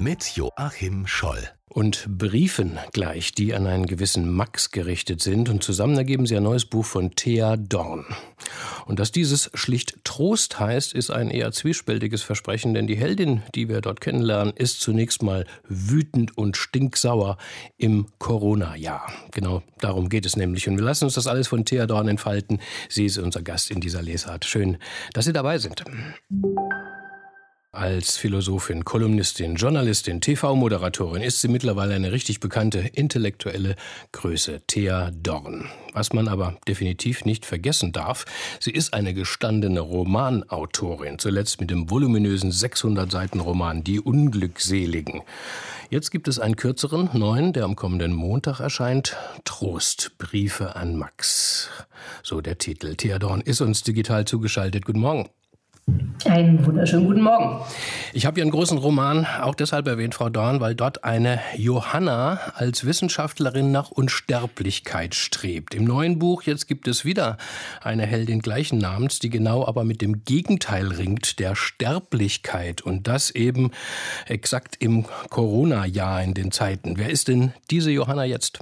mit Joachim Scholl und Briefen gleich, die an einen gewissen Max gerichtet sind. Und zusammen ergeben sie ein neues Buch von Thea Dorn. Und dass dieses schlicht Trost heißt, ist ein eher zwiespältiges Versprechen, denn die Heldin, die wir dort kennenlernen, ist zunächst mal wütend und stinksauer im Corona-Jahr. Genau darum geht es nämlich. Und wir lassen uns das alles von Thea Dorn entfalten. Sie ist unser Gast in dieser Lesart. Schön, dass Sie dabei sind. Als Philosophin, Kolumnistin, Journalistin, TV-Moderatorin ist sie mittlerweile eine richtig bekannte intellektuelle Größe, Thea Dorn. Was man aber definitiv nicht vergessen darf, sie ist eine gestandene Romanautorin, zuletzt mit dem voluminösen 600 Seiten Roman Die Unglückseligen. Jetzt gibt es einen kürzeren, neuen, der am kommenden Montag erscheint, Trostbriefe an Max. So der Titel. Thea Dorn ist uns digital zugeschaltet. Guten Morgen. Einen wunderschönen guten Morgen. Ich habe Ihren großen Roman auch deshalb erwähnt, Frau Dorn, weil dort eine Johanna als Wissenschaftlerin nach Unsterblichkeit strebt. Im neuen Buch jetzt gibt es wieder eine Heldin gleichen Namens, die genau aber mit dem Gegenteil ringt, der Sterblichkeit. Und das eben exakt im Corona-Jahr in den Zeiten. Wer ist denn diese Johanna jetzt?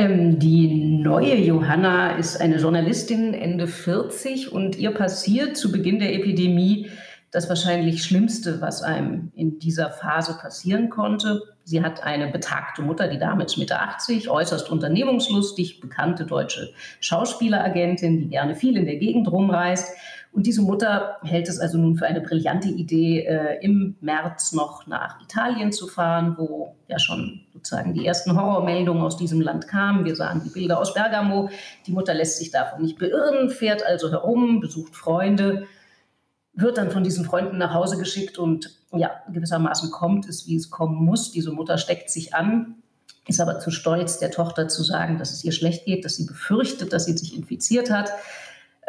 Ähm, die neue Johanna ist eine Journalistin, Ende 40, und ihr passiert zu Beginn der Epidemie das wahrscheinlich Schlimmste, was einem in dieser Phase passieren konnte. Sie hat eine betagte Mutter, die Dame ist Mitte 80, äußerst unternehmungslustig, bekannte deutsche Schauspieleragentin, die gerne viel in der Gegend rumreist. Und diese Mutter hält es also nun für eine brillante Idee, äh, im März noch nach Italien zu fahren, wo ja schon sozusagen die ersten Horrormeldungen aus diesem Land kamen. Wir sahen die Bilder aus Bergamo. Die Mutter lässt sich davon nicht beirren, fährt also herum, besucht Freunde, wird dann von diesen Freunden nach Hause geschickt und ja, gewissermaßen kommt es, wie es kommen muss. Diese Mutter steckt sich an, ist aber zu stolz, der Tochter zu sagen, dass es ihr schlecht geht, dass sie befürchtet, dass sie sich infiziert hat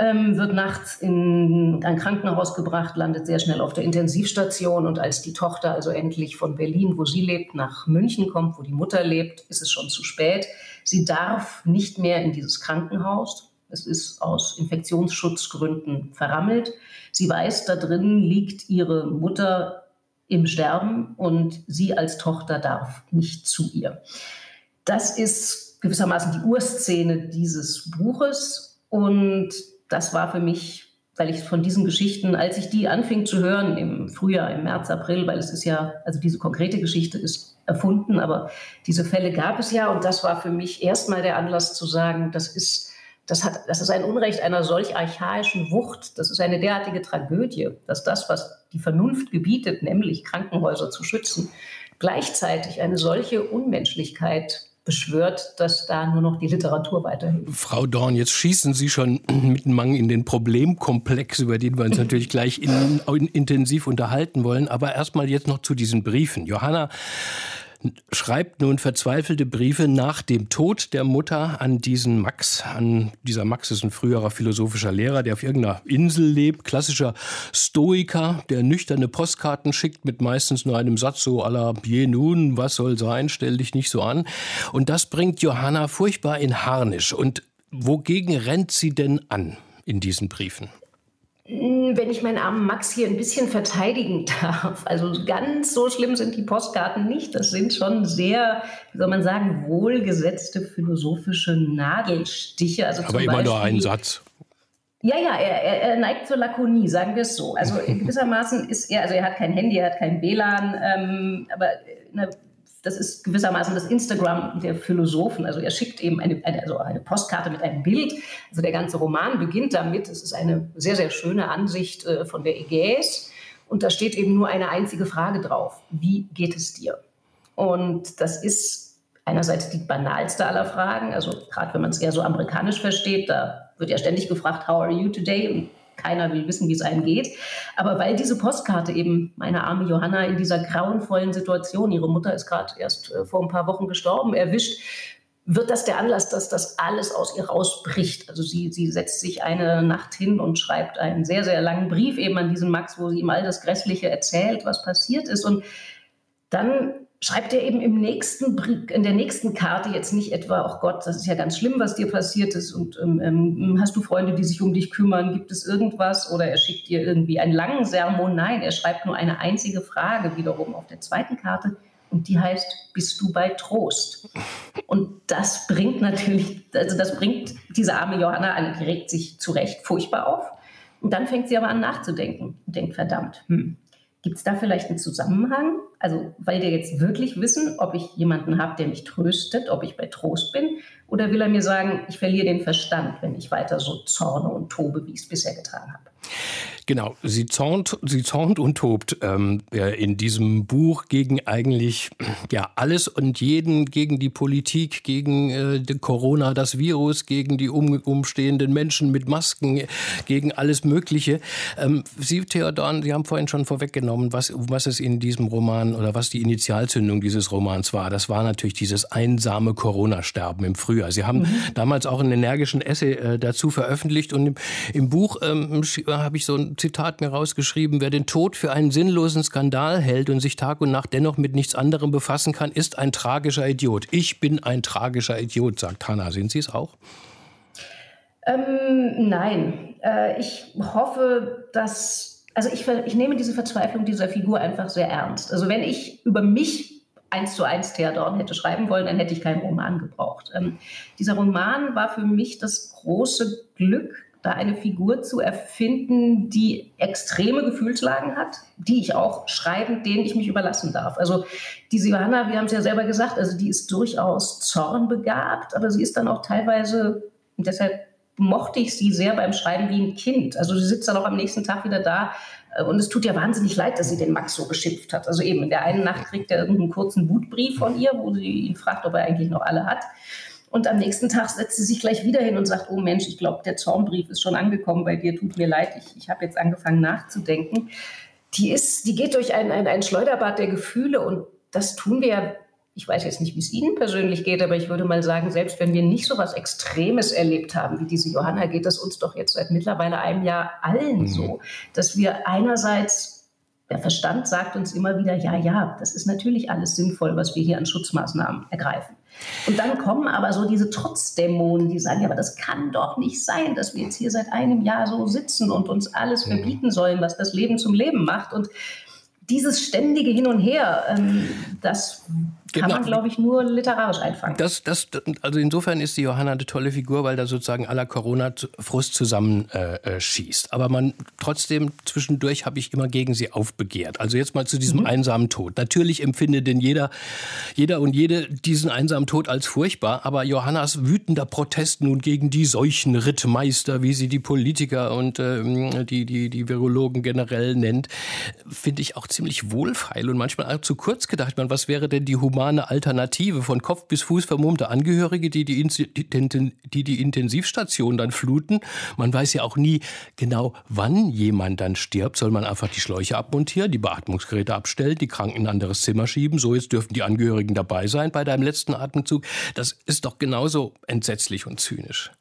ähm, wird nachts in ein Krankenhaus gebracht, landet sehr schnell auf der Intensivstation und als die Tochter also endlich von Berlin, wo sie lebt, nach München kommt, wo die Mutter lebt, ist es schon zu spät. Sie darf nicht mehr in dieses Krankenhaus. Es ist aus Infektionsschutzgründen verrammelt. Sie weiß, da drin liegt ihre Mutter im Sterben und sie als Tochter darf nicht zu ihr. Das ist gewissermaßen die Urszene dieses Buches und das war für mich, weil ich von diesen Geschichten, als ich die anfing zu hören im Frühjahr, im März, April, weil es ist ja, also diese konkrete Geschichte ist erfunden, aber diese Fälle gab es ja und das war für mich erstmal der Anlass zu sagen, das ist das, hat, das ist ein Unrecht einer solch archaischen Wucht. Das ist eine derartige Tragödie, dass das, was die Vernunft gebietet, nämlich Krankenhäuser zu schützen, gleichzeitig eine solche Unmenschlichkeit beschwört, dass da nur noch die Literatur weiterhilft. Frau Dorn, jetzt schießen Sie schon mit Mang in den Problemkomplex, über den wir uns natürlich gleich in, in, intensiv unterhalten wollen. Aber erstmal jetzt noch zu diesen Briefen. Johanna schreibt nun verzweifelte Briefe nach dem Tod der Mutter an diesen Max. An dieser Max ist ein früherer philosophischer Lehrer, der auf irgendeiner Insel lebt, klassischer Stoiker, der nüchterne Postkarten schickt mit meistens nur einem Satz so aller je nun, was soll sein, stell dich nicht so an. Und das bringt Johanna furchtbar in Harnisch. Und wogegen rennt sie denn an in diesen Briefen? Hm, wenn ich meinen armen Max hier ein bisschen verteidigen darf, also ganz so schlimm sind die Postkarten nicht. Das sind schon sehr, wie soll man sagen, wohlgesetzte philosophische Nadelstiche. Also Aber immer Beispiel, nur ein Satz. Ja, ja, er, er, neigt zur Lakonie, sagen wir es so. Also gewissermaßen ist er, also er hat kein Handy, er hat kein WLAN, ähm, aber eine das ist gewissermaßen das Instagram der Philosophen. Also er schickt eben eine, eine, also eine Postkarte mit einem Bild. Also der ganze Roman beginnt damit. Es ist eine sehr, sehr schöne Ansicht äh, von der Ägäis. Und da steht eben nur eine einzige Frage drauf. Wie geht es dir? Und das ist einerseits die banalste aller Fragen. Also gerade wenn man es eher so amerikanisch versteht, da wird ja ständig gefragt, how are you today? Und keiner will wissen, wie es einem geht. Aber weil diese Postkarte eben meine arme Johanna in dieser grauenvollen Situation, ihre Mutter ist gerade erst äh, vor ein paar Wochen gestorben, erwischt, wird das der Anlass, dass das alles aus ihr rausbricht. Also sie, sie setzt sich eine Nacht hin und schreibt einen sehr, sehr langen Brief eben an diesen Max, wo sie ihm all das Grässliche erzählt, was passiert ist. Und dann schreibt er eben im nächsten, in der nächsten Karte jetzt nicht etwa, oh Gott, das ist ja ganz schlimm, was dir passiert ist und ähm, ähm, hast du Freunde, die sich um dich kümmern, gibt es irgendwas oder er schickt dir irgendwie einen langen Sermon. Nein, er schreibt nur eine einzige Frage wiederum auf der zweiten Karte und die heißt, bist du bei Trost? Und das bringt natürlich, also das bringt diese arme Johanna an, die regt sich zu Recht furchtbar auf. Und dann fängt sie aber an nachzudenken und denkt, verdammt, hm, gibt es da vielleicht einen Zusammenhang? Also, weil wir jetzt wirklich wissen, ob ich jemanden habe, der mich tröstet, ob ich bei Trost bin, oder will er mir sagen, ich verliere den Verstand, wenn ich weiter so zorne und tobe, wie ich es bisher getan habe? Genau, sie zornt, sie zornt und tobt ähm, in diesem Buch gegen eigentlich ja alles und jeden, gegen die Politik, gegen äh, Corona, das Virus, gegen die um, umstehenden Menschen mit Masken, gegen alles Mögliche. Ähm, sie, Theodor, Sie haben vorhin schon vorweggenommen, was, was es in diesem Roman oder was die Initialzündung dieses Romans war. Das war natürlich dieses einsame Corona-Sterben im Frühjahr. Sie haben mhm. damals auch einen energischen Essay äh, dazu veröffentlicht und im, im Buch ähm, habe ich so ein Zitat mir rausgeschrieben, wer den Tod für einen sinnlosen Skandal hält und sich Tag und Nacht dennoch mit nichts anderem befassen kann, ist ein tragischer Idiot. Ich bin ein tragischer Idiot, sagt Hannah. Sind Sie es auch? Ähm, nein. Äh, ich hoffe, dass. Also ich, ich nehme diese Verzweiflung dieser Figur einfach sehr ernst. Also wenn ich über mich eins zu eins Theodorn hätte schreiben wollen, dann hätte ich keinen Roman gebraucht. Ähm, dieser Roman war für mich das große Glück, da eine Figur zu erfinden, die extreme Gefühlslagen hat, die ich auch schreiben, denen ich mich überlassen darf. Also diese Johanna, wir haben es ja selber gesagt, also die ist durchaus zornbegabt, aber sie ist dann auch teilweise, und deshalb mochte ich sie sehr beim Schreiben wie ein Kind. Also sie sitzt dann auch am nächsten Tag wieder da äh, und es tut ihr wahnsinnig leid, dass sie den Max so geschimpft hat. Also eben in der einen Nacht kriegt er irgendeinen kurzen Wutbrief von ihr, wo sie ihn fragt, ob er eigentlich noch alle hat. Und am nächsten Tag setzt sie sich gleich wieder hin und sagt, oh Mensch, ich glaube, der Zornbrief ist schon angekommen bei dir, tut mir leid, ich, ich habe jetzt angefangen nachzudenken. Die, ist, die geht durch ein, ein, ein Schleuderbad der Gefühle und das tun wir ja ich weiß jetzt nicht, wie es Ihnen persönlich geht, aber ich würde mal sagen, selbst wenn wir nicht so was Extremes erlebt haben wie diese Johanna, geht es uns doch jetzt seit mittlerweile einem Jahr allen mhm. so, dass wir einerseits der Verstand sagt uns immer wieder, ja, ja, das ist natürlich alles sinnvoll, was wir hier an Schutzmaßnahmen ergreifen. Und dann kommen aber so diese Trotzdämonen, die sagen, ja, aber das kann doch nicht sein, dass wir jetzt hier seit einem Jahr so sitzen und uns alles mhm. verbieten sollen, was das Leben zum Leben macht. Und dieses ständige Hin und Her, ähm, das kann genau. man, glaube ich, nur literarisch einfangen. Das, das, also insofern ist die Johanna eine tolle Figur, weil da sozusagen aller Corona-Frust zusammenschießt. Äh, äh Aber man trotzdem zwischendurch habe ich immer gegen sie aufbegehrt. Also jetzt mal zu diesem mhm. einsamen Tod. Natürlich empfindet denn jeder, jeder und jede diesen einsamen Tod als furchtbar. Aber Johannas wütender Protest nun gegen die solchen Rittmeister, wie sie die Politiker und äh, die, die, die Virologen generell nennt, finde ich auch ziemlich wohlfeil und manchmal auch zu kurz gedacht. Man, was wäre denn die Human humane Alternative von Kopf bis Fuß vermummte Angehörige, die die, die die Intensivstation dann fluten. Man weiß ja auch nie genau, wann jemand dann stirbt. Soll man einfach die Schläuche abmontieren, die Beatmungsgeräte abstellen, die Kranken in ein anderes Zimmer schieben? So, jetzt dürfen die Angehörigen dabei sein bei deinem letzten Atemzug. Das ist doch genauso entsetzlich und zynisch.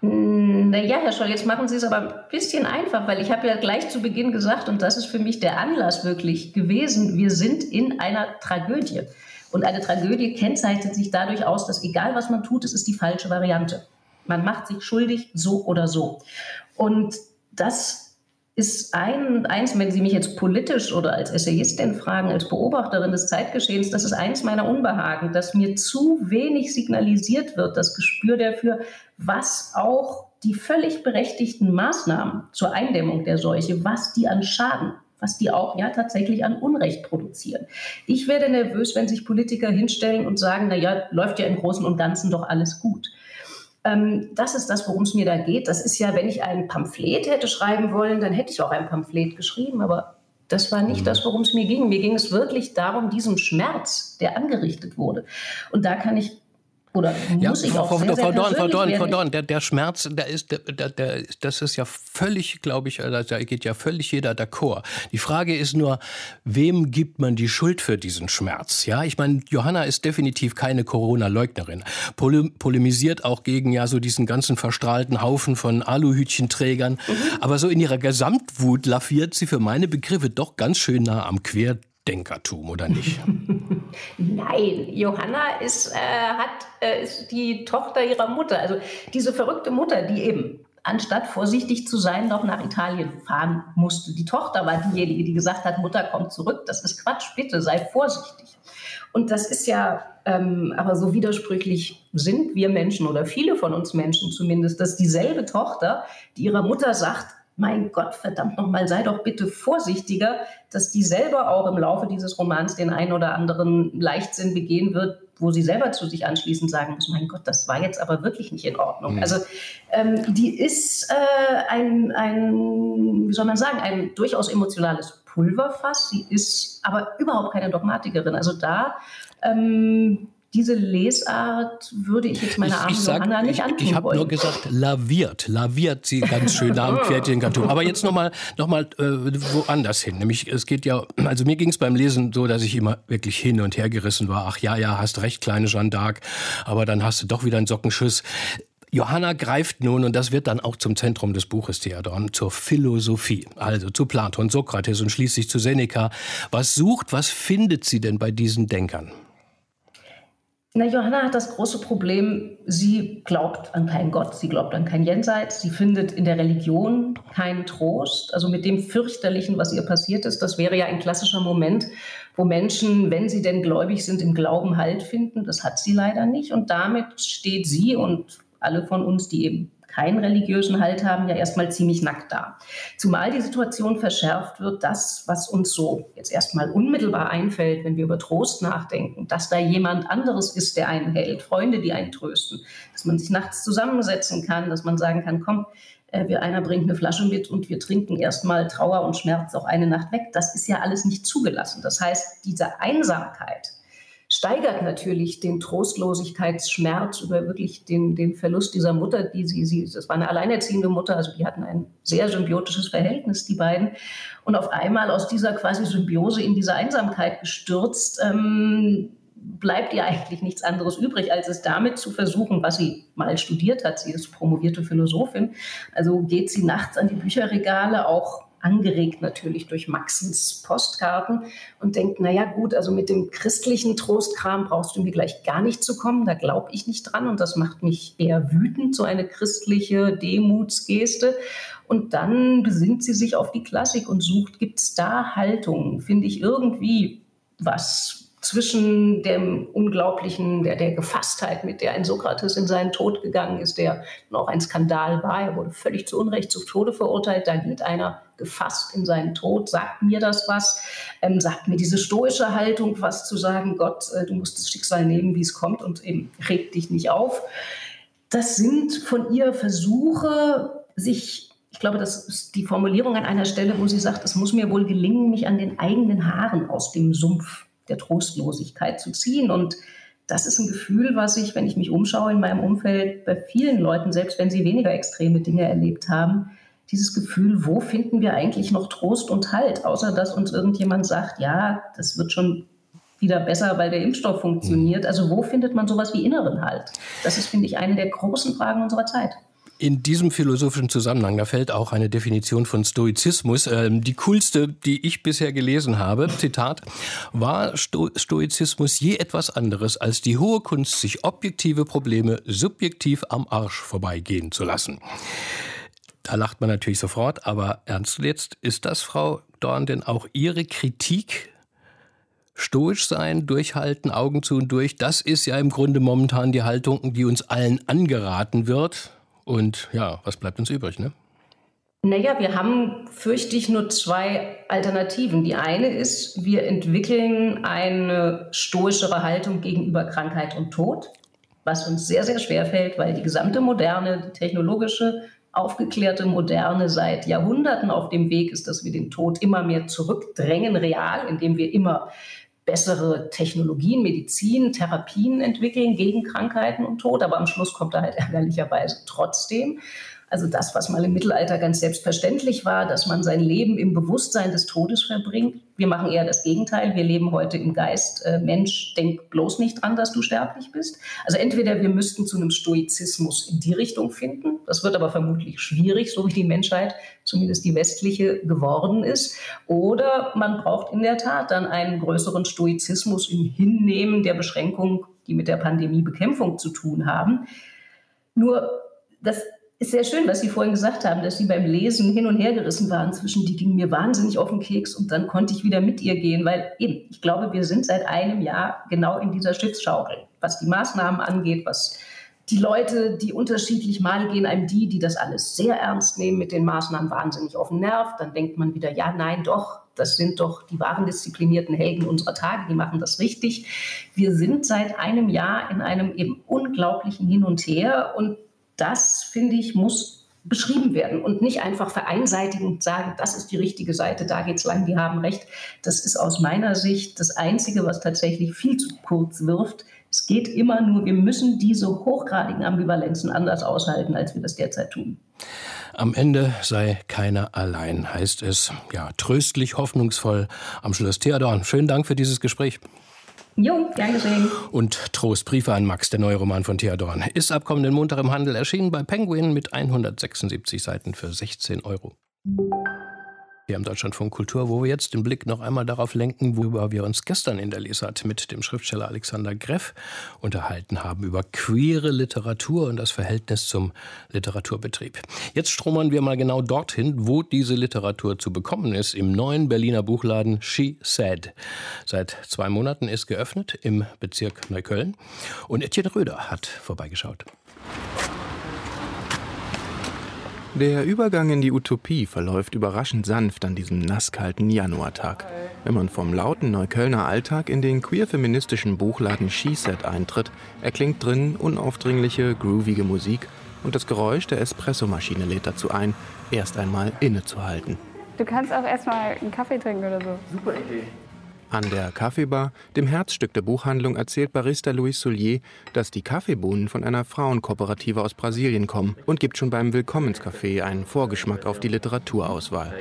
Naja, Herr Scholl, jetzt machen Sie es aber ein bisschen einfach, weil ich habe ja gleich zu Beginn gesagt, und das ist für mich der Anlass wirklich gewesen, wir sind in einer Tragödie. Und eine Tragödie kennzeichnet sich dadurch aus, dass egal was man tut, es ist die falsche Variante. Man macht sich schuldig, so oder so. Und das ist ein, eins, wenn Sie mich jetzt politisch oder als Essayistin fragen, als Beobachterin des Zeitgeschehens, das ist eins meiner Unbehagen, dass mir zu wenig signalisiert wird, das Gespür dafür, was auch die völlig berechtigten Maßnahmen zur Eindämmung der Seuche, was die an Schaden was die auch ja tatsächlich an Unrecht produzieren. Ich werde nervös, wenn sich Politiker hinstellen und sagen, na ja, läuft ja im Großen und Ganzen doch alles gut. Ähm, das ist das, worum es mir da geht. Das ist ja, wenn ich ein Pamphlet hätte schreiben wollen, dann hätte ich auch ein Pamphlet geschrieben, aber das war nicht das, worum es mir ging. Mir ging es wirklich darum, diesen Schmerz, der angerichtet wurde. Und da kann ich oder muss ja, ich auch Frau, sehr, Frau Dorn, Frau Dorn, Frau Dorn, der, der Schmerz, der ist, der, der, das ist ja völlig, glaube ich, äh, da geht ja völlig jeder d'accord. Die Frage ist nur, wem gibt man die Schuld für diesen Schmerz? Ja, ich meine, Johanna ist definitiv keine Corona-Leugnerin, polemisiert auch gegen ja so diesen ganzen verstrahlten Haufen von Aluhütchenträgern, mhm. aber so in ihrer Gesamtwut laviert sie für meine Begriffe doch ganz schön nah am Querdenkertum, oder nicht? Nein, Johanna ist, äh, hat, äh, ist die Tochter ihrer Mutter. Also diese verrückte Mutter, die eben anstatt vorsichtig zu sein, noch nach Italien fahren musste. Die Tochter war diejenige, die gesagt hat, Mutter, komm zurück. Das ist Quatsch, bitte sei vorsichtig. Und das ist ja ähm, aber so widersprüchlich sind wir Menschen oder viele von uns Menschen zumindest, dass dieselbe Tochter, die ihrer Mutter sagt, mein Gott, verdammt nochmal, sei doch bitte vorsichtiger, dass die selber auch im Laufe dieses Romans den einen oder anderen Leichtsinn begehen wird, wo sie selber zu sich anschließend sagen muss, mein Gott, das war jetzt aber wirklich nicht in Ordnung. Mhm. Also ähm, die ist äh, ein, ein, wie soll man sagen, ein durchaus emotionales Pulverfass. Sie ist aber überhaupt keine Dogmatikerin. Also da ähm, diese Lesart würde ich jetzt meiner armen Johanna nicht antun Ich, ich habe nur gesagt, laviert, laviert sie ganz schön nach dem Pferdchenkarton. Aber jetzt nochmal noch mal, äh, woanders hin. Nämlich, es geht ja, also mir ging es beim Lesen so, dass ich immer wirklich hin und her gerissen war. Ach ja, ja, hast recht, kleine Jeanne d'Arc, aber dann hast du doch wieder einen Sockenschuss. Johanna greift nun, und das wird dann auch zum Zentrum des Buches Theodorn, zur Philosophie, also zu Platon, Sokrates und schließlich zu Seneca. Was sucht, was findet sie denn bei diesen Denkern? Na, Johanna hat das große Problem, sie glaubt an keinen Gott, sie glaubt an kein Jenseits, sie findet in der Religion keinen Trost. Also mit dem fürchterlichen, was ihr passiert ist, das wäre ja ein klassischer Moment, wo Menschen, wenn sie denn gläubig sind, im Glauben Halt finden. Das hat sie leider nicht. Und damit steht sie und alle von uns, die eben keinen religiösen Halt haben, ja erstmal ziemlich nackt da. Zumal die Situation verschärft wird, das, was uns so jetzt erstmal unmittelbar einfällt, wenn wir über Trost nachdenken, dass da jemand anderes ist, der einen hält, Freunde, die einen trösten, dass man sich nachts zusammensetzen kann, dass man sagen kann, komm, äh, wir einer bringt eine Flasche mit und wir trinken erstmal Trauer und Schmerz auch eine Nacht weg. Das ist ja alles nicht zugelassen. Das heißt, diese Einsamkeit, steigert natürlich den Trostlosigkeitsschmerz über wirklich den, den Verlust dieser Mutter, die sie, sie, das war eine alleinerziehende Mutter, also die hatten ein sehr symbiotisches Verhältnis, die beiden. Und auf einmal aus dieser quasi Symbiose in diese Einsamkeit gestürzt, ähm, bleibt ihr eigentlich nichts anderes übrig, als es damit zu versuchen, was sie mal studiert hat. Sie ist promovierte Philosophin. Also geht sie nachts an die Bücherregale, auch angeregt natürlich durch Maxens Postkarten und denkt, naja gut, also mit dem christlichen Trostkram brauchst du mir gleich gar nicht zu kommen, da glaube ich nicht dran und das macht mich eher wütend, so eine christliche Demutsgeste. Und dann besinnt sie sich auf die Klassik und sucht, gibt es da Haltungen, finde ich irgendwie was zwischen dem unglaublichen, der, der Gefasstheit, mit der ein Sokrates in seinen Tod gegangen ist, der noch ein Skandal war. Er wurde völlig zu Unrecht zu Tode verurteilt. Da geht einer gefasst in seinen Tod. Sagt mir das was? Ähm, sagt mir diese stoische Haltung was zu sagen, Gott, äh, du musst das Schicksal nehmen, wie es kommt und eben reg dich nicht auf. Das sind von ihr Versuche, sich ich glaube, das ist die Formulierung an einer Stelle, wo sie sagt, es muss mir wohl gelingen, mich an den eigenen Haaren aus dem Sumpf der Trostlosigkeit zu ziehen. Und das ist ein Gefühl, was ich, wenn ich mich umschaue in meinem Umfeld, bei vielen Leuten, selbst wenn sie weniger extreme Dinge erlebt haben, dieses Gefühl, wo finden wir eigentlich noch Trost und Halt, außer dass uns irgendjemand sagt, ja, das wird schon wieder besser, weil der Impfstoff funktioniert. Also wo findet man sowas wie inneren Halt? Das ist, finde ich, eine der großen Fragen unserer Zeit. In diesem philosophischen Zusammenhang, da fällt auch eine Definition von Stoizismus, äh, die coolste, die ich bisher gelesen habe. Zitat, war Sto Stoizismus je etwas anderes als die hohe Kunst, sich objektive Probleme subjektiv am Arsch vorbeigehen zu lassen. Da lacht man natürlich sofort, aber ernst jetzt, ist das, Frau Dorn, denn auch Ihre Kritik stoisch sein, durchhalten, Augen zu und durch. Das ist ja im Grunde momentan die Haltung, die uns allen angeraten wird. Und ja, was bleibt uns übrig, ne? Naja, wir haben, fürchte ich, nur zwei Alternativen. Die eine ist, wir entwickeln eine stoischere Haltung gegenüber Krankheit und Tod, was uns sehr, sehr schwer fällt, weil die gesamte moderne, die technologische, aufgeklärte Moderne seit Jahrhunderten auf dem Weg ist, dass wir den Tod immer mehr zurückdrängen, real, indem wir immer bessere Technologien, Medizin, Therapien entwickeln gegen Krankheiten und Tod, aber am Schluss kommt er halt ärgerlicherweise trotzdem. Also das, was mal im Mittelalter ganz selbstverständlich war, dass man sein Leben im Bewusstsein des Todes verbringt. Wir machen eher das Gegenteil. Wir leben heute im Geist, äh, Mensch, denk bloß nicht dran, dass du sterblich bist. Also entweder wir müssten zu einem Stoizismus in die Richtung finden. Das wird aber vermutlich schwierig, so wie die Menschheit, zumindest die westliche, geworden ist. Oder man braucht in der Tat dann einen größeren Stoizismus im Hinnehmen der Beschränkungen, die mit der Pandemiebekämpfung zu tun haben. Nur das ist sehr schön, was Sie vorhin gesagt haben, dass Sie beim Lesen hin und her gerissen waren zwischen, die ging mir wahnsinnig auf den Keks und dann konnte ich wieder mit ihr gehen, weil eben, ich glaube, wir sind seit einem Jahr genau in dieser Schiffsschaukel, was die Maßnahmen angeht, was die Leute, die unterschiedlich mal gehen einem die, die das alles sehr ernst nehmen, mit den Maßnahmen wahnsinnig auf den Nerv. Dann denkt man wieder, ja, nein, doch, das sind doch die wahren disziplinierten Helden unserer Tage, die machen das richtig. Wir sind seit einem Jahr in einem eben unglaublichen Hin und Her und das, finde ich, muss beschrieben werden und nicht einfach vereinseitigend sagen, das ist die richtige Seite, da geht es lang, die haben recht. Das ist aus meiner Sicht das Einzige, was tatsächlich viel zu kurz wirft. Es geht immer nur, wir müssen diese hochgradigen Ambivalenzen anders aushalten, als wir das derzeit tun. Am Ende sei keiner allein, heißt es. Ja, tröstlich, hoffnungsvoll am Schluss. Theodor, schönen Dank für dieses Gespräch. Jo, gern geschehen. Und Trostbriefe an Max, der neue Roman von Theodorn, ist ab kommenden Montag im Handel erschienen bei Penguin mit 176 Seiten für 16 Euro. Wir haben Deutschlandfunk Kultur, wo wir jetzt den Blick noch einmal darauf lenken, worüber wir uns gestern in der Lesart mit dem Schriftsteller Alexander Greff unterhalten haben, über queere Literatur und das Verhältnis zum Literaturbetrieb. Jetzt stromern wir mal genau dorthin, wo diese Literatur zu bekommen ist, im neuen Berliner Buchladen She Said. Seit zwei Monaten ist geöffnet im Bezirk Neukölln und Etienne Röder hat vorbeigeschaut. Der Übergang in die Utopie verläuft überraschend sanft an diesem nasskalten Januartag. Wenn man vom lauten Neuköllner Alltag in den queer-feministischen Buchladen SheSet eintritt, erklingt drin unaufdringliche, groovige Musik und das Geräusch der Espressomaschine lädt dazu ein, erst einmal innezuhalten. Du kannst auch erstmal einen Kaffee trinken oder so. Super Idee. An der Kaffeebar, dem Herzstück der Buchhandlung, erzählt Barista Luis Soulier, dass die Kaffeebohnen von einer Frauenkooperative aus Brasilien kommen und gibt schon beim Willkommenscafé einen Vorgeschmack auf die Literaturauswahl.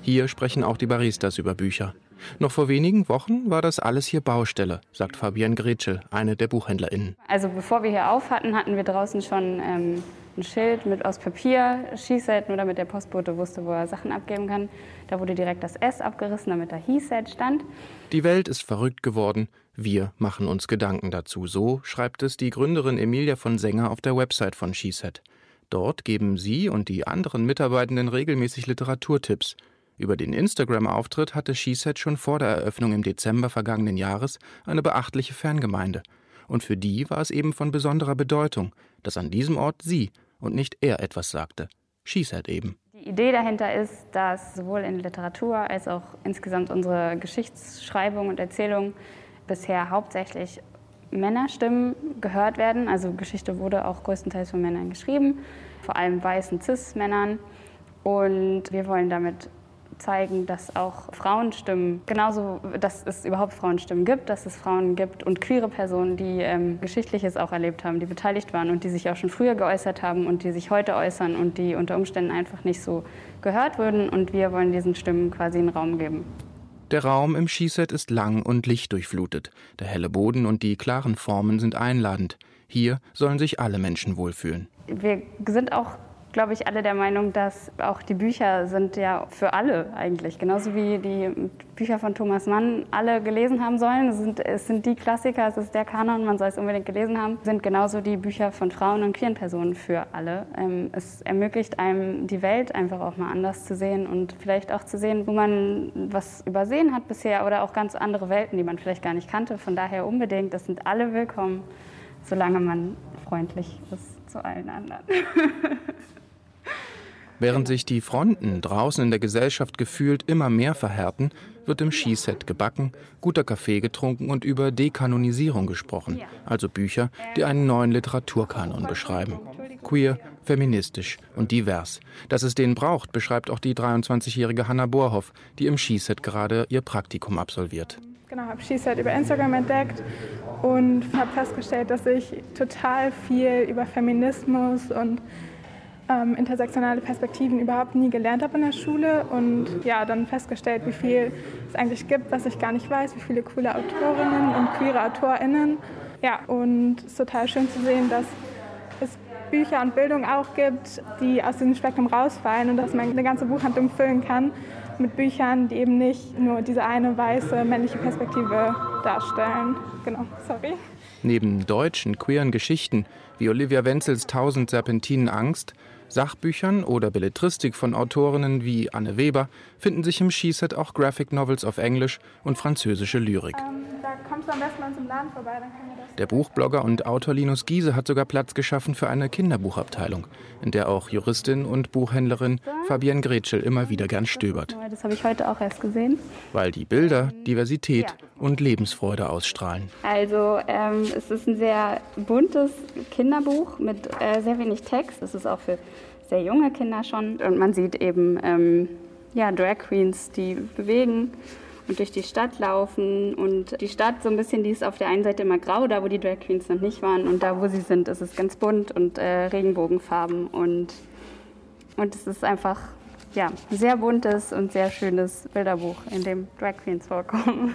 Hier sprechen auch die Baristas über Bücher. Noch vor wenigen Wochen war das alles hier Baustelle, sagt Fabian Gretschel, eine der BuchhändlerInnen. Also bevor wir hier auf hatten, hatten wir draußen schon ähm, ein Schild mit aus Papier, She-Set, nur damit der Postbote wusste, wo er Sachen abgeben kann. Da wurde direkt das S abgerissen, damit da He-Set stand. Die Welt ist verrückt geworden. Wir machen uns Gedanken dazu. So schreibt es die Gründerin Emilia von Sänger auf der Website von SheSet. Dort geben sie und die anderen Mitarbeitenden regelmäßig Literaturtipps. Über den Instagram-Auftritt hatte SheSet schon vor der Eröffnung im Dezember vergangenen Jahres eine beachtliche Fangemeinde. Und für die war es eben von besonderer Bedeutung, dass an diesem Ort sie und nicht er etwas sagte. She said eben. Die Idee dahinter ist, dass sowohl in Literatur als auch insgesamt unsere Geschichtsschreibung und Erzählung bisher hauptsächlich Männerstimmen gehört werden. Also Geschichte wurde auch größtenteils von Männern geschrieben, vor allem weißen Cis-Männern. Und wir wollen damit zeigen, dass auch Frauenstimmen, genauso, dass es überhaupt Frauenstimmen gibt, dass es Frauen gibt und queere Personen, die ähm, Geschichtliches auch erlebt haben, die beteiligt waren und die sich auch schon früher geäußert haben und die sich heute äußern und die unter Umständen einfach nicht so gehört würden. Und wir wollen diesen Stimmen quasi einen Raum geben. Der Raum im Skiset ist lang und lichtdurchflutet. Der helle Boden und die klaren Formen sind einladend. Hier sollen sich alle Menschen wohlfühlen. Wir sind auch glaube ich, alle der Meinung, dass auch die Bücher sind ja für alle eigentlich. Genauso wie die Bücher von Thomas Mann alle gelesen haben sollen. Es sind, es sind die Klassiker, es ist der Kanon, man soll es unbedingt gelesen haben. Sind genauso die Bücher von Frauen und queeren Personen für alle. Ähm, es ermöglicht einem die Welt einfach auch mal anders zu sehen und vielleicht auch zu sehen, wo man was übersehen hat bisher oder auch ganz andere Welten, die man vielleicht gar nicht kannte. Von daher unbedingt, das sind alle willkommen, solange man freundlich ist zu allen anderen. Während sich die Fronten draußen in der Gesellschaft gefühlt immer mehr verhärten, wird im Skiset gebacken, guter Kaffee getrunken und über Dekanonisierung gesprochen, also Bücher, die einen neuen Literaturkanon beschreiben. Queer, feministisch und divers. Dass es den braucht, beschreibt auch die 23-jährige Hanna Borhoff, die im Skiset gerade ihr Praktikum absolviert. Genau, habe SheSet über Instagram entdeckt und habe festgestellt, dass ich total viel über Feminismus und ähm, intersektionale Perspektiven überhaupt nie gelernt habe in der Schule und ja, dann festgestellt, wie viel es eigentlich gibt, was ich gar nicht weiß, wie viele coole Autorinnen und queere AutorInnen. Ja, und es ist total schön zu sehen, dass es Bücher und Bildung auch gibt, die aus diesem Spektrum rausfallen und dass man eine ganze Buchhandlung füllen kann mit Büchern, die eben nicht nur diese eine weiße männliche Perspektive darstellen. Genau, sorry. Neben deutschen queeren Geschichten wie Olivia Wenzels Tausend Serpentinen Angst, Sachbüchern oder Belletristik von Autorinnen wie Anne Weber finden sich im Skiset auch Graphic Novels auf Englisch und französische Lyrik. Ähm, da kommst du am besten mal zum Laden vorbei, dann können wir das. Der Buchblogger und Autor Linus Giese hat sogar Platz geschaffen für eine Kinderbuchabteilung, in der auch Juristin und Buchhändlerin Fabienne Gretschel immer wieder gern stöbert. Das habe ich heute auch erst gesehen. Weil die Bilder Diversität ja. und Lebensfreude ausstrahlen. Also ähm, es ist ein sehr buntes Kinderbuch mit äh, sehr wenig Text. Es ist auch für sehr junge Kinder schon. Und man sieht eben ähm, ja, Drag Queens, die bewegen und durch die Stadt laufen. Und die Stadt so ein bisschen, die ist auf der einen Seite immer grau, da wo die Drag Queens noch nicht waren. Und da wo sie sind, ist es ganz bunt und äh, Regenbogenfarben. Und, und es ist einfach ja, sehr buntes und sehr schönes Bilderbuch, in dem Drag Queens vorkommen.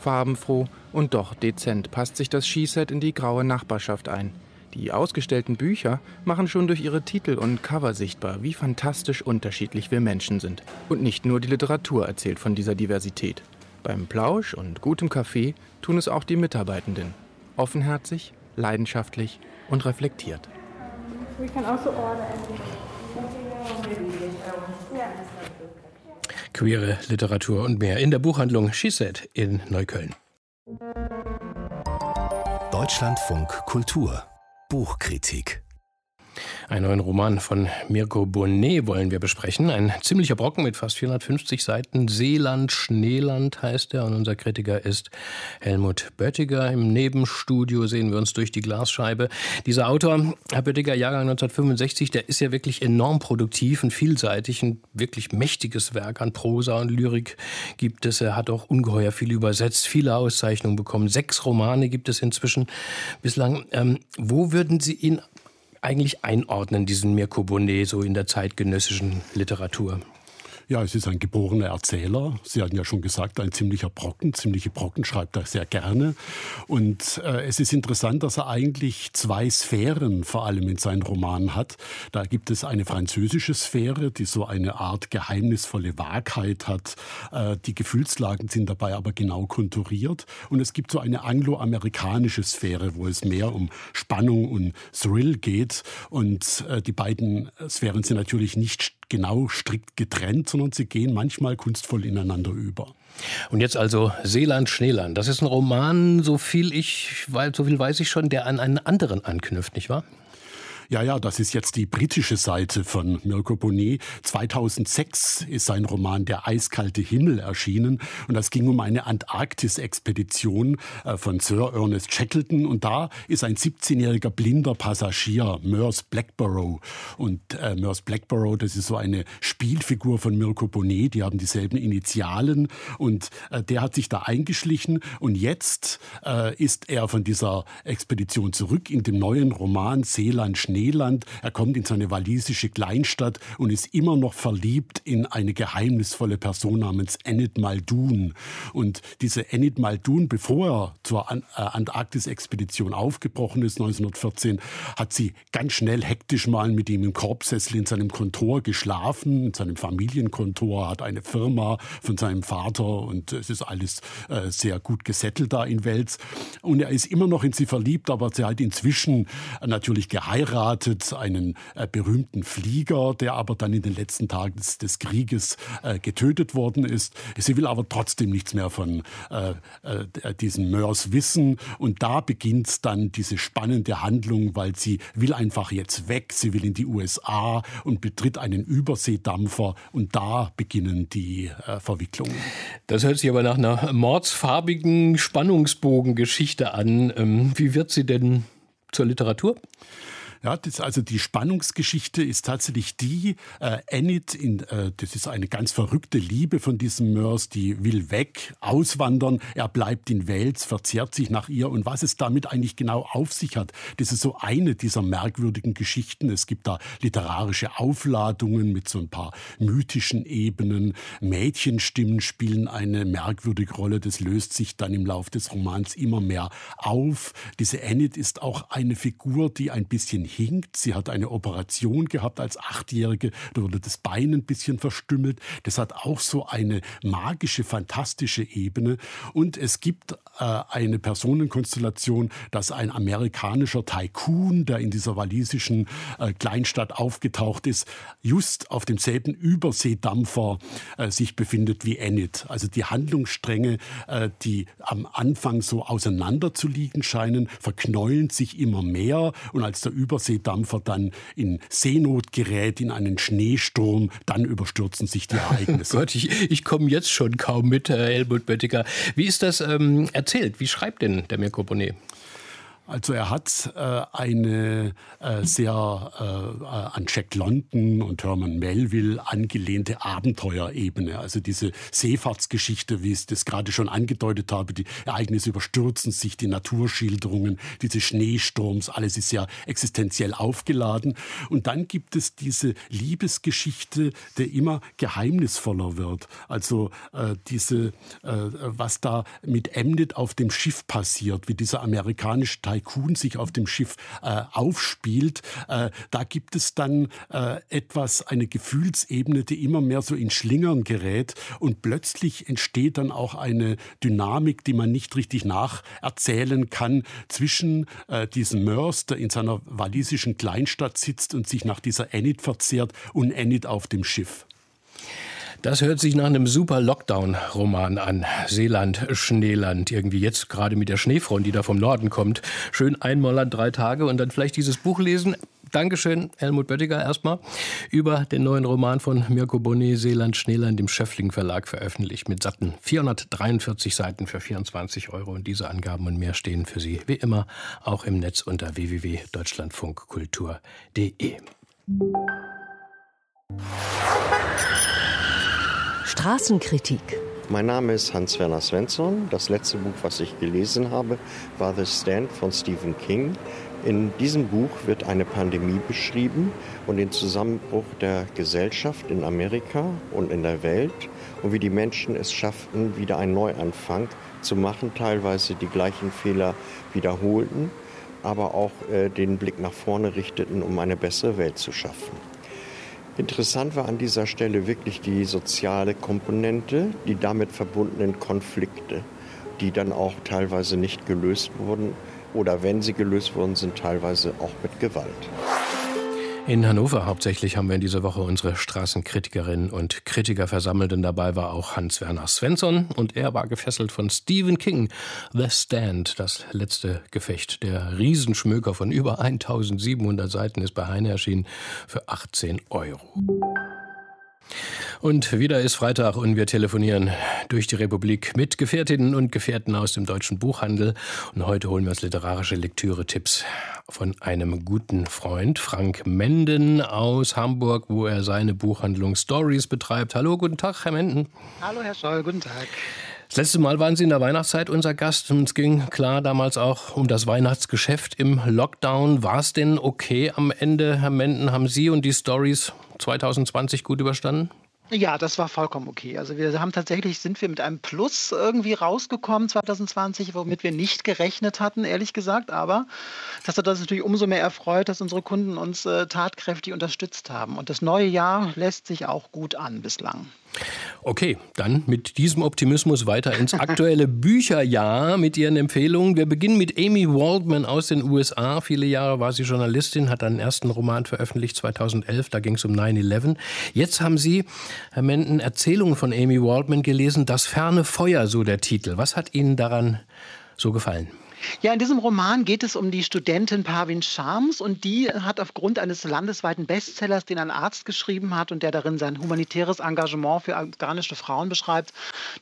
Farbenfroh und doch dezent passt sich das Skiset in die graue Nachbarschaft ein. Die ausgestellten Bücher machen schon durch ihre Titel und Cover sichtbar, wie fantastisch unterschiedlich wir Menschen sind. Und nicht nur die Literatur erzählt von dieser Diversität. Beim Plausch und gutem Kaffee tun es auch die Mitarbeitenden. Offenherzig, leidenschaftlich und reflektiert. Queere Literatur und mehr in der Buchhandlung She Said in Neukölln. Deutschlandfunk Kultur Buchkritik einen neuen Roman von Mirko Bonnet wollen wir besprechen. Ein ziemlicher Brocken mit fast 450 Seiten. Seeland, Schneeland heißt er. Und unser Kritiker ist Helmut Böttiger. Im Nebenstudio sehen wir uns durch die Glasscheibe. Dieser Autor, Herr Böttiger, Jahrgang 1965, der ist ja wirklich enorm produktiv und vielseitig. Ein wirklich mächtiges Werk an Prosa und Lyrik gibt es. Er hat auch ungeheuer viel übersetzt, viele Auszeichnungen bekommen. Sechs Romane gibt es inzwischen bislang. Ähm, wo würden Sie ihn eigentlich einordnen, diesen Mirko Bonnet, so in der zeitgenössischen Literatur? Ja, es ist ein geborener Erzähler. Sie hatten ja schon gesagt, ein ziemlicher Brocken. Ziemliche Brocken schreibt er sehr gerne. Und äh, es ist interessant, dass er eigentlich zwei Sphären vor allem in seinen Romanen hat. Da gibt es eine französische Sphäre, die so eine Art geheimnisvolle Wahrheit hat. Äh, die Gefühlslagen sind dabei aber genau konturiert. Und es gibt so eine angloamerikanische Sphäre, wo es mehr um Spannung und Thrill geht. Und äh, die beiden Sphären sind natürlich nicht genau strikt getrennt, sondern sie gehen manchmal kunstvoll ineinander über. Und jetzt also Seeland, Schneeland. Das ist ein Roman, so viel ich, weil so viel weiß ich schon, der an einen anderen anknüpft, nicht wahr? Ja, ja, das ist jetzt die britische Seite von Mirko Bonnet. 2006 ist sein Roman Der eiskalte Himmel erschienen. Und das ging um eine Antarktis-Expedition äh, von Sir Ernest Shackleton. Und da ist ein 17-jähriger blinder Passagier, Merce Blackborough. Und äh, Merce Blackborough, das ist so eine Spielfigur von Mirko Bonnet, die haben dieselben Initialen. Und äh, der hat sich da eingeschlichen. Und jetzt äh, ist er von dieser Expedition zurück in dem neuen Roman Seeland Schnee Schneeland. Er kommt in seine walisische Kleinstadt und ist immer noch verliebt in eine geheimnisvolle Person namens Enid Muldoon. Und diese Enid Muldoon, bevor er zur äh, Antarktis-Expedition aufgebrochen ist, 1914, hat sie ganz schnell hektisch mal mit ihm im Korbsessel in seinem Kontor geschlafen, in seinem Familienkontor, hat eine Firma von seinem Vater und es ist alles äh, sehr gut gesettelt da in Wels. Und er ist immer noch in sie verliebt, aber sie hat inzwischen natürlich geheiratet heiratet einen äh, berühmten Flieger, der aber dann in den letzten Tagen des, des Krieges äh, getötet worden ist. Sie will aber trotzdem nichts mehr von äh, äh diesen Mörs wissen. Und da beginnt dann diese spannende Handlung, weil sie will einfach jetzt weg. Sie will in die USA und betritt einen Überseedampfer. Und da beginnen die äh, Verwicklungen. Das hört sich aber nach einer mordsfarbigen Spannungsbogengeschichte an. Ähm, wie wird sie denn zur Literatur? Ja, das, also die Spannungsgeschichte ist tatsächlich die, äh, Enid, in, äh, das ist eine ganz verrückte Liebe von diesem Mörs, die will weg, auswandern, er bleibt in Wales, verzehrt sich nach ihr und was es damit eigentlich genau auf sich hat, das ist so eine dieser merkwürdigen Geschichten. Es gibt da literarische Aufladungen mit so ein paar mythischen Ebenen, Mädchenstimmen spielen eine merkwürdige Rolle, das löst sich dann im Lauf des Romans immer mehr auf. Diese Enid ist auch eine Figur, die ein bisschen hinkt. Sie hat eine Operation gehabt als Achtjährige, da wurde das Bein ein bisschen verstümmelt. Das hat auch so eine magische, fantastische Ebene. Und es gibt äh, eine Personenkonstellation, dass ein amerikanischer Tycoon, der in dieser walisischen äh, Kleinstadt aufgetaucht ist, just auf demselben Überseedampfer äh, sich befindet wie Enid. Also die Handlungsstränge, äh, die am Anfang so auseinander zu liegen scheinen, verknäulen sich immer mehr. Und als der Überseedampfer dann in Seenot gerät, in einen Schneesturm, dann überstürzen sich die Ereignisse. Gott, ich, ich komme jetzt schon kaum mit, Herr Helmut Böttiger. Wie ist das ähm, erzählt? Wie schreibt denn der Mirko Bonnet? Also er hat äh, eine äh, sehr äh, an Jack London und Herman Melville angelehnte Abenteuerebene. Also diese Seefahrtsgeschichte, wie ich das gerade schon angedeutet habe, die Ereignisse überstürzen sich, die Naturschilderungen, diese Schneesturms, alles ist ja existenziell aufgeladen. Und dann gibt es diese Liebesgeschichte, der immer geheimnisvoller wird. Also äh, diese, äh, was da mit Emnet auf dem Schiff passiert, wie dieser amerikanische Teil Tycoon sich auf dem Schiff äh, aufspielt, äh, da gibt es dann äh, etwas, eine Gefühlsebene, die immer mehr so in Schlingern gerät und plötzlich entsteht dann auch eine Dynamik, die man nicht richtig nacherzählen kann zwischen äh, diesem Mörs, der in seiner walisischen Kleinstadt sitzt und sich nach dieser Enid verzehrt und Enid auf dem Schiff. Das hört sich nach einem super Lockdown-Roman an. Seeland, Schneeland, irgendwie jetzt gerade mit der Schneefront, die da vom Norden kommt. Schön einmal an drei Tage und dann vielleicht dieses Buch lesen. Dankeschön, Helmut Böttiger, erstmal über den neuen Roman von Mirko Bonnet, Seeland, Schneeland, im Schöffling Verlag veröffentlicht, mit satten 443 Seiten für 24 Euro. Und diese Angaben und mehr stehen für Sie wie immer auch im Netz unter www.deutschlandfunkkultur.de. Straßenkritik. Mein Name ist Hans-Werner Svensson. Das letzte Buch, was ich gelesen habe, war The Stand von Stephen King. In diesem Buch wird eine Pandemie beschrieben und den Zusammenbruch der Gesellschaft in Amerika und in der Welt und wie die Menschen es schafften, wieder einen Neuanfang zu machen, teilweise die gleichen Fehler wiederholten, aber auch äh, den Blick nach vorne richteten, um eine bessere Welt zu schaffen. Interessant war an dieser Stelle wirklich die soziale Komponente, die damit verbundenen Konflikte, die dann auch teilweise nicht gelöst wurden oder wenn sie gelöst wurden, sind teilweise auch mit Gewalt. In Hannover hauptsächlich haben wir in dieser Woche unsere Straßenkritikerinnen und Kritiker versammelt und dabei war auch Hans-Werner Svensson und er war gefesselt von Stephen King. The Stand, das letzte Gefecht. Der Riesenschmöker von über 1700 Seiten ist bei Heine erschienen für 18 Euro. Und wieder ist Freitag und wir telefonieren durch die Republik mit Gefährtinnen und Gefährten aus dem deutschen Buchhandel. Und heute holen wir uns literarische Lektüre-Tipps von einem guten Freund, Frank Menden aus Hamburg, wo er seine Buchhandlung Stories betreibt. Hallo, guten Tag, Herr Menden. Hallo, Herr Scholl, guten Tag. Das letzte Mal waren Sie in der Weihnachtszeit unser Gast und es ging klar damals auch um das Weihnachtsgeschäft im Lockdown. War es denn okay am Ende, Herr Menden? Haben Sie und die Stories 2020 gut überstanden? Ja, das war vollkommen okay. Also wir haben tatsächlich, sind wir mit einem Plus irgendwie rausgekommen 2020, womit wir nicht gerechnet hatten, ehrlich gesagt. Aber das hat uns natürlich umso mehr erfreut, dass unsere Kunden uns äh, tatkräftig unterstützt haben. Und das neue Jahr lässt sich auch gut an bislang. Okay, dann mit diesem Optimismus weiter ins aktuelle Bücherjahr mit Ihren Empfehlungen. Wir beginnen mit Amy Waldman aus den USA. Viele Jahre war sie Journalistin, hat einen ersten Roman veröffentlicht 2011, da ging es um 9-11. Jetzt haben Sie, Herr Menden, Erzählungen von Amy Waldman gelesen, Das ferne Feuer, so der Titel. Was hat Ihnen daran so gefallen? Ja, in diesem Roman geht es um die Studentin Parvin Shams und die hat aufgrund eines landesweiten Bestsellers, den ein Arzt geschrieben hat und der darin sein humanitäres Engagement für afghanische Frauen beschreibt,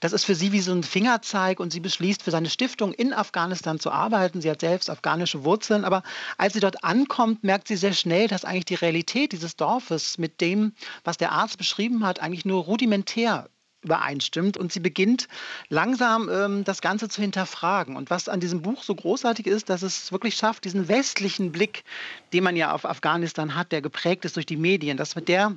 das ist für sie wie so ein Fingerzeig und sie beschließt, für seine Stiftung in Afghanistan zu arbeiten. Sie hat selbst afghanische Wurzeln, aber als sie dort ankommt, merkt sie sehr schnell, dass eigentlich die Realität dieses Dorfes mit dem, was der Arzt beschrieben hat, eigentlich nur rudimentär übereinstimmt und sie beginnt langsam ähm, das Ganze zu hinterfragen. Und was an diesem Buch so großartig ist, dass es wirklich schafft, diesen westlichen Blick, den man ja auf Afghanistan hat, der geprägt ist durch die Medien, dass mit der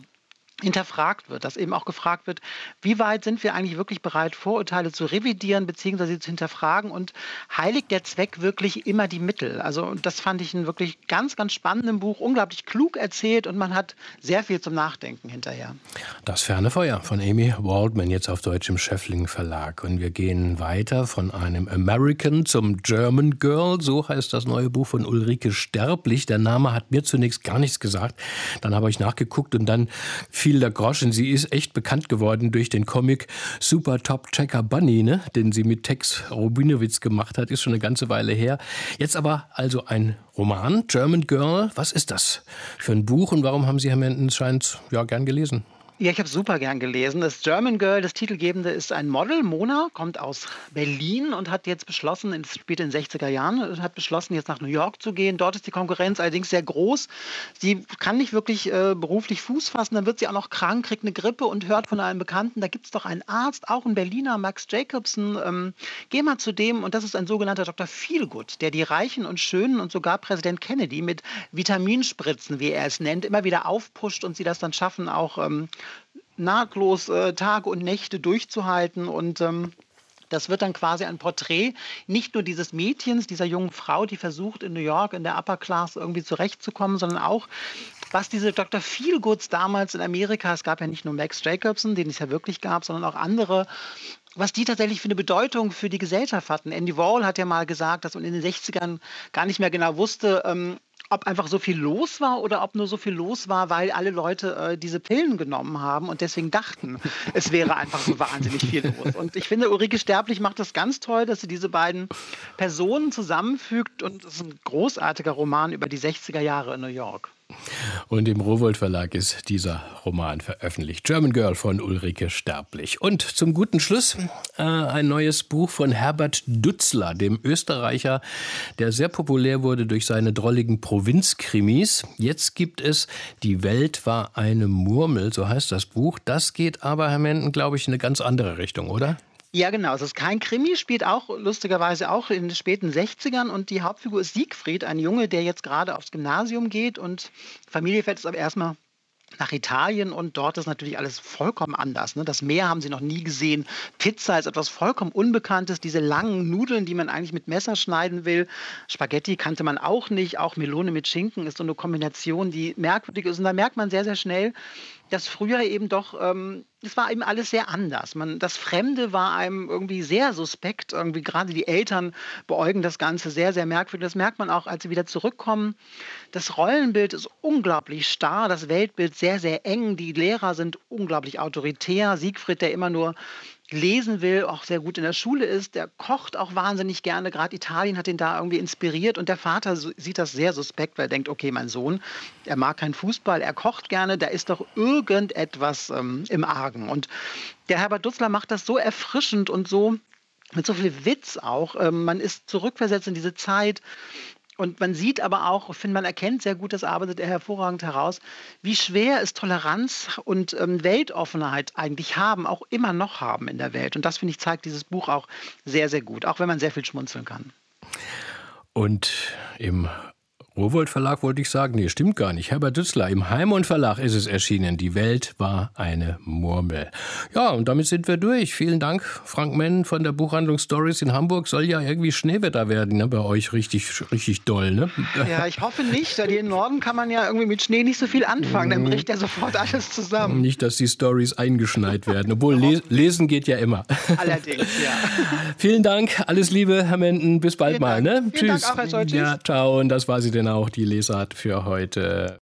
hinterfragt wird, dass eben auch gefragt wird, wie weit sind wir eigentlich wirklich bereit, Vorurteile zu revidieren bzw. zu hinterfragen und heiligt der Zweck wirklich immer die Mittel? Also das fand ich ein wirklich ganz, ganz spannendes Buch, unglaublich klug erzählt und man hat sehr viel zum Nachdenken hinterher. Das ferne Feuer von Amy Waldman jetzt auf Deutsch im Schöffling Verlag und wir gehen weiter von einem American zum German Girl, so heißt das neue Buch von Ulrike Sterblich. Der Name hat mir zunächst gar nichts gesagt, dann habe ich nachgeguckt und dann fiel der Groschen. Sie ist echt bekannt geworden durch den Comic Super Top Checker Bunny, ne? den sie mit Tex Robinowitz gemacht hat. Ist schon eine ganze Weile her. Jetzt aber also ein Roman, German Girl. Was ist das für ein Buch und warum haben Sie Herr Menden scheint ja gern gelesen? Ja, ich habe super gern gelesen. Das German Girl, das Titelgebende, ist ein Model. Mona kommt aus Berlin und hat jetzt beschlossen, in, später in den 60er Jahren, hat beschlossen, jetzt nach New York zu gehen. Dort ist die Konkurrenz allerdings sehr groß. Sie kann nicht wirklich äh, beruflich Fuß fassen. Dann wird sie auch noch krank, kriegt eine Grippe und hört von einem Bekannten, da gibt es doch einen Arzt, auch ein Berliner, Max Jacobson. Ähm, geh mal zu dem. Und das ist ein sogenannter Dr. Feelgood, der die Reichen und Schönen und sogar Präsident Kennedy mit Vitaminspritzen, wie er es nennt, immer wieder aufpusht und sie das dann schaffen, auch ähm, nahtlos äh, Tage und Nächte durchzuhalten und ähm, das wird dann quasi ein Porträt nicht nur dieses Mädchens, dieser jungen Frau, die versucht in New York in der Upper Class irgendwie zurechtzukommen, sondern auch was diese Dr. Feelgoods damals in Amerika, es gab ja nicht nur Max Jacobson, den es ja wirklich gab, sondern auch andere, was die tatsächlich für eine Bedeutung für die Gesellschaft hatten. Andy Wall hat ja mal gesagt, dass man in den 60ern gar nicht mehr genau wusste, ähm, ob einfach so viel los war oder ob nur so viel los war, weil alle Leute äh, diese Pillen genommen haben und deswegen dachten, es wäre einfach so wahnsinnig viel los. Und ich finde, Ulrike Sterblich macht das ganz toll, dass sie diese beiden Personen zusammenfügt und es ist ein großartiger Roman über die 60er Jahre in New York. Und im Rowold Verlag ist dieser Roman veröffentlicht. German Girl von Ulrike Sterblich. Und zum guten Schluss äh, ein neues Buch von Herbert Dutzler, dem Österreicher, der sehr populär wurde durch seine drolligen Provinzkrimis. Jetzt gibt es Die Welt war eine Murmel, so heißt das Buch. Das geht aber, Herr Menden, glaube ich, in eine ganz andere Richtung, oder? Ja, genau. Es ist kein Krimi, spielt auch lustigerweise auch in den späten 60ern und die Hauptfigur ist Siegfried, ein Junge, der jetzt gerade aufs Gymnasium geht und Familie fährt es aber erstmal nach Italien und dort ist natürlich alles vollkommen anders. Ne? Das Meer haben sie noch nie gesehen. Pizza ist etwas vollkommen Unbekanntes. Diese langen Nudeln, die man eigentlich mit Messer schneiden will. Spaghetti kannte man auch nicht. Auch Melone mit Schinken ist so eine Kombination, die merkwürdig ist. Und da merkt man sehr, sehr schnell, dass früher eben doch, ähm, es war eben alles sehr anders. Man, das Fremde war einem irgendwie sehr suspekt. Irgendwie gerade die Eltern beäugen das Ganze sehr, sehr merkwürdig. Das merkt man auch, als sie wieder zurückkommen. Das Rollenbild ist unglaublich starr, das Weltbild sehr, sehr eng. Die Lehrer sind unglaublich autoritär. Siegfried, der immer nur lesen will, auch sehr gut in der Schule ist. Der kocht auch wahnsinnig gerne. Gerade Italien hat ihn da irgendwie inspiriert. Und der Vater sieht das sehr suspekt, weil er denkt, okay, mein Sohn, er mag keinen Fußball, er kocht gerne, da ist doch irgendetwas ähm, im Argen. Und der Herbert Dutzler macht das so erfrischend und so mit so viel Witz auch. Ähm, man ist zurückversetzt in diese Zeit. Und man sieht aber auch, ich finde, man erkennt sehr gut, das arbeitet er hervorragend heraus, wie schwer es Toleranz und ähm, Weltoffenheit eigentlich haben, auch immer noch haben in der Welt. Und das, finde ich, zeigt dieses Buch auch sehr, sehr gut, auch wenn man sehr viel schmunzeln kann. Und im Rowold Verlag wollte ich sagen, nee, stimmt gar nicht. Herbert Dützler, im Heimund Verlag ist es erschienen. Die Welt war eine Murmel. Ja, und damit sind wir durch. Vielen Dank, Frank Menn von der Buchhandlung Stories in Hamburg. Soll ja irgendwie Schneewetter werden, ne? bei euch richtig, richtig doll, ne? Ja, ich hoffe nicht. Denn hier im Norden kann man ja irgendwie mit Schnee nicht so viel anfangen. Dann bricht ja sofort alles zusammen. Nicht, dass die Stories eingeschneit werden. Obwohl, les lesen geht ja immer. Allerdings, ja. Vielen Dank. Alles Liebe, Herr Menden. Bis bald Vielen mal, Dank. ne? Vielen Tschüss. Dank auch, Herr Scholz. Ja, ciao. Und das war sie denn auch, die Lesart für heute.